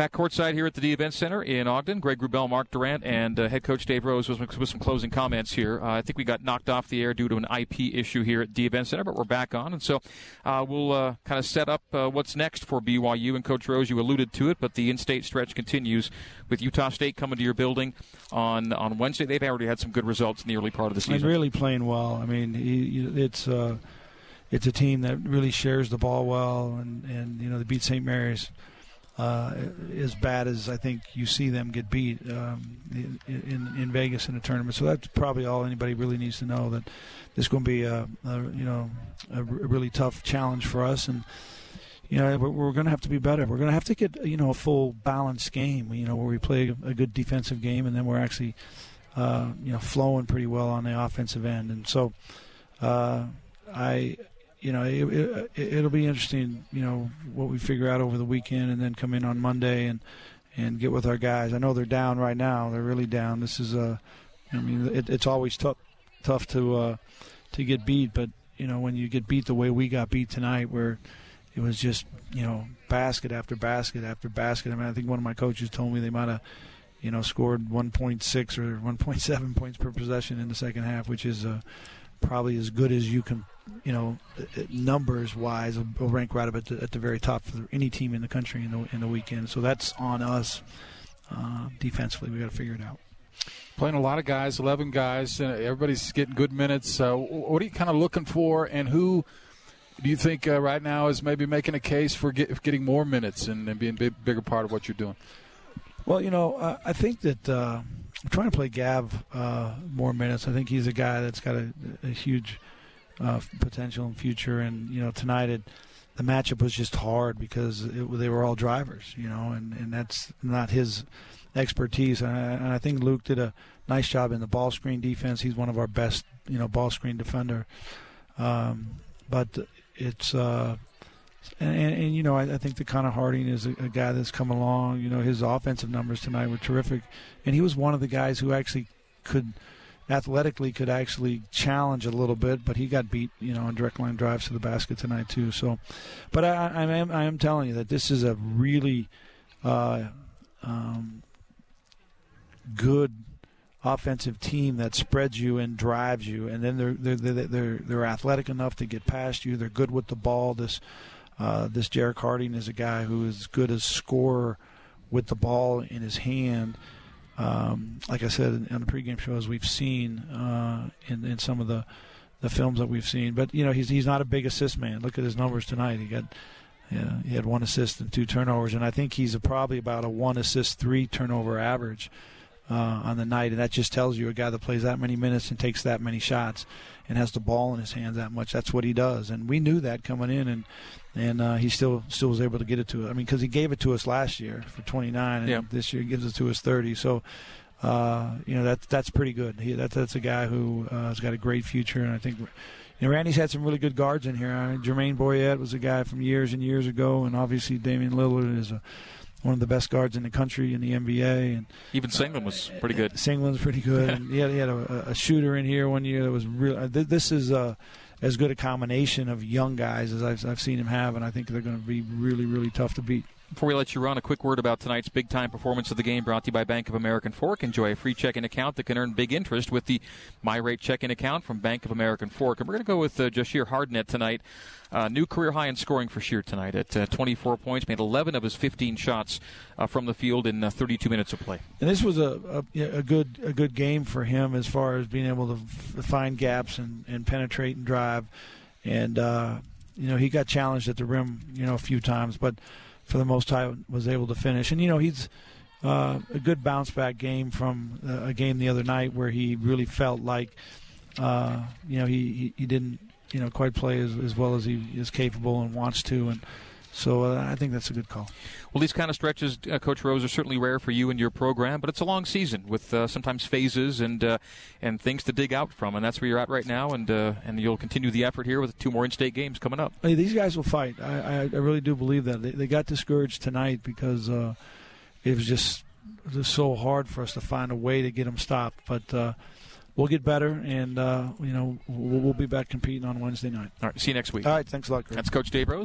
Back courtside here at the Dee Event Center in Ogden, Greg Wrubell, Mark Durrant, and uh, head coach Dave Rose with, with some closing comments here. Uh, I think we got knocked off the air due to an IP issue here at Dee Event Center, but we're back on, and so uh, we'll uh, kind of set up uh, what's next for BYU. And Coach Rose, you alluded to it, but the in-state stretch continues with Utah State coming to your building on on Wednesday. They've already had some good results in the early part of the season. And really playing well. I mean, it's uh, it's a team that really shares the ball well, and and you know they beat St. Mary's uh, as bad as I think you see them get beat um, in, in Vegas in a tournament. So that's probably all anybody really needs to know that this is going to be a, a you know a, really tough challenge for us and. You know, we're, we're going to have to be better. We're going to have to get you know a full balanced game. You know, where we play a good defensive game, and then we're actually, uh, you know, flowing pretty well on the offensive end. And so, uh, I you know, it, it, will be interesting, you know, what we figure out over the weekend and then come in on Monday and, and get with our guys. I know they're down right now. They're really down. This is, uh, I mean, it, it's always tough, tough to, uh, to get beat, but, you know, when you get beat the way we got beat tonight, where it was just, you know, basket after basket after basket. I mean, I think one of my coaches told me they might have, you know, scored 1.6 or 1.7 points per possession in the second half, which is, uh, probably as good as you can, you know, numbers wise, will rank right up at the, at the very top for any team in the country in the in the weekend. So that's on us uh, defensively. We got to figure it out. Playing a lot of guys, eleven guys. Uh, everybody's getting good minutes. Uh, what are you kind of looking for, and who? Do you think uh, right now is maybe making a case for get, getting more minutes and, and being a big, bigger part of what you're doing? Well, you know, I think that uh, I'm trying to play Gav uh, more minutes. I think he's a guy that's got a, a huge uh, potential and future. And you know, tonight it, the matchup was just hard because it, they were all drivers. You know, and, and that's not his expertise. And I, and I, think Luke did a nice job in the ball screen defense. He's one of our best, you know, ball screen defender. Um, but it's uh, and, and, and, you know, I, I, think the Connor Harding is a, a, guy that's come along. You know, his offensive numbers tonight were terrific, and he was one of the guys who actually could athletically could actually challenge a little bit, but he got beat, you know, on direct line drives to the basket tonight too. So, but I, I am I am telling you that this is a really uh, um, good offensive team that spreads you and drives you, and then they're they're they're they're, they're athletic enough to get past you. They're good with the ball. This uh, this Jerrick Harding is a guy who is good as scorer with the ball in his hand. Um, like I said on the pregame shows, we've seen uh, in, in some of the the films that we've seen. But you know, he's he's not a big assist man. Look at his numbers tonight. He got yeah, he had one assist and two turnovers, and I think he's a, probably about a one assist, three turnover average uh, on the night, and that just tells you a guy that plays that many minutes and takes that many shots and has the ball in his hands that much. That's what he does, and we knew that coming in, and and uh, he still still was able to get it to us. I mean, because he gave it to us last year for 29, and yeah. this year he gives it to us 30. So. Uh, you know that that's pretty good. He, that, that's a guy who uh, has got a great future, and I think you know, Randy's had some really good guards in here. I mean, Jermaine Boyette was a guy from years and years ago, and obviously Damian Lillard is a one of the best guards in the country in the NBA. And even Sengun was pretty good. Sengun's pretty good. and he had, he had a, a, shooter in here one year that was real. Uh, this is uh, as good a combination of young guys as I've, I've seen him have, and I think they're going to be really, really tough to beat. Before we let you run, a quick word about tonight's big time performance of the game brought to you by Bank of American Fork. Enjoy a free checking account that can earn big interest with the My Rate checking account from Bank of American Fork. And we're going to go with uh, Jahshire Hardnette tonight. Uh, new career high in scoring for Scheer tonight at uh, 24 points, made 11 of his 15 shots uh, from the field in uh, 32 minutes of play. And this was a, a, a, good a good game for him as far as being able to f- find gaps and, and penetrate and drive. And, uh, you know, he got challenged at the rim, you know, a few times, but for the most part was able to finish. And you know he's uh, a good bounce back game from uh, a game the other night where he really felt like uh, you know he, he, he didn't you know quite play as, as well as he is capable and wants to and so uh, I think that's a good call. Well, these kind of stretches, uh, Coach Rose, are certainly rare for you and your program, but it's a long season with uh, sometimes phases and uh, and things to dig out from, and that's where you're at right now. And uh, and you'll continue the effort here with two more in-state games coming up. Hey, these guys will fight. I, I, really do believe that they, they got discouraged tonight because uh, it was just just so hard for us to find a way to get them stopped, but we'll get better, and uh, you know we'll, we'll, be back competing on Wednesday night. All right, see you next week. All right, thanks a lot. That's Coach Dave Rose.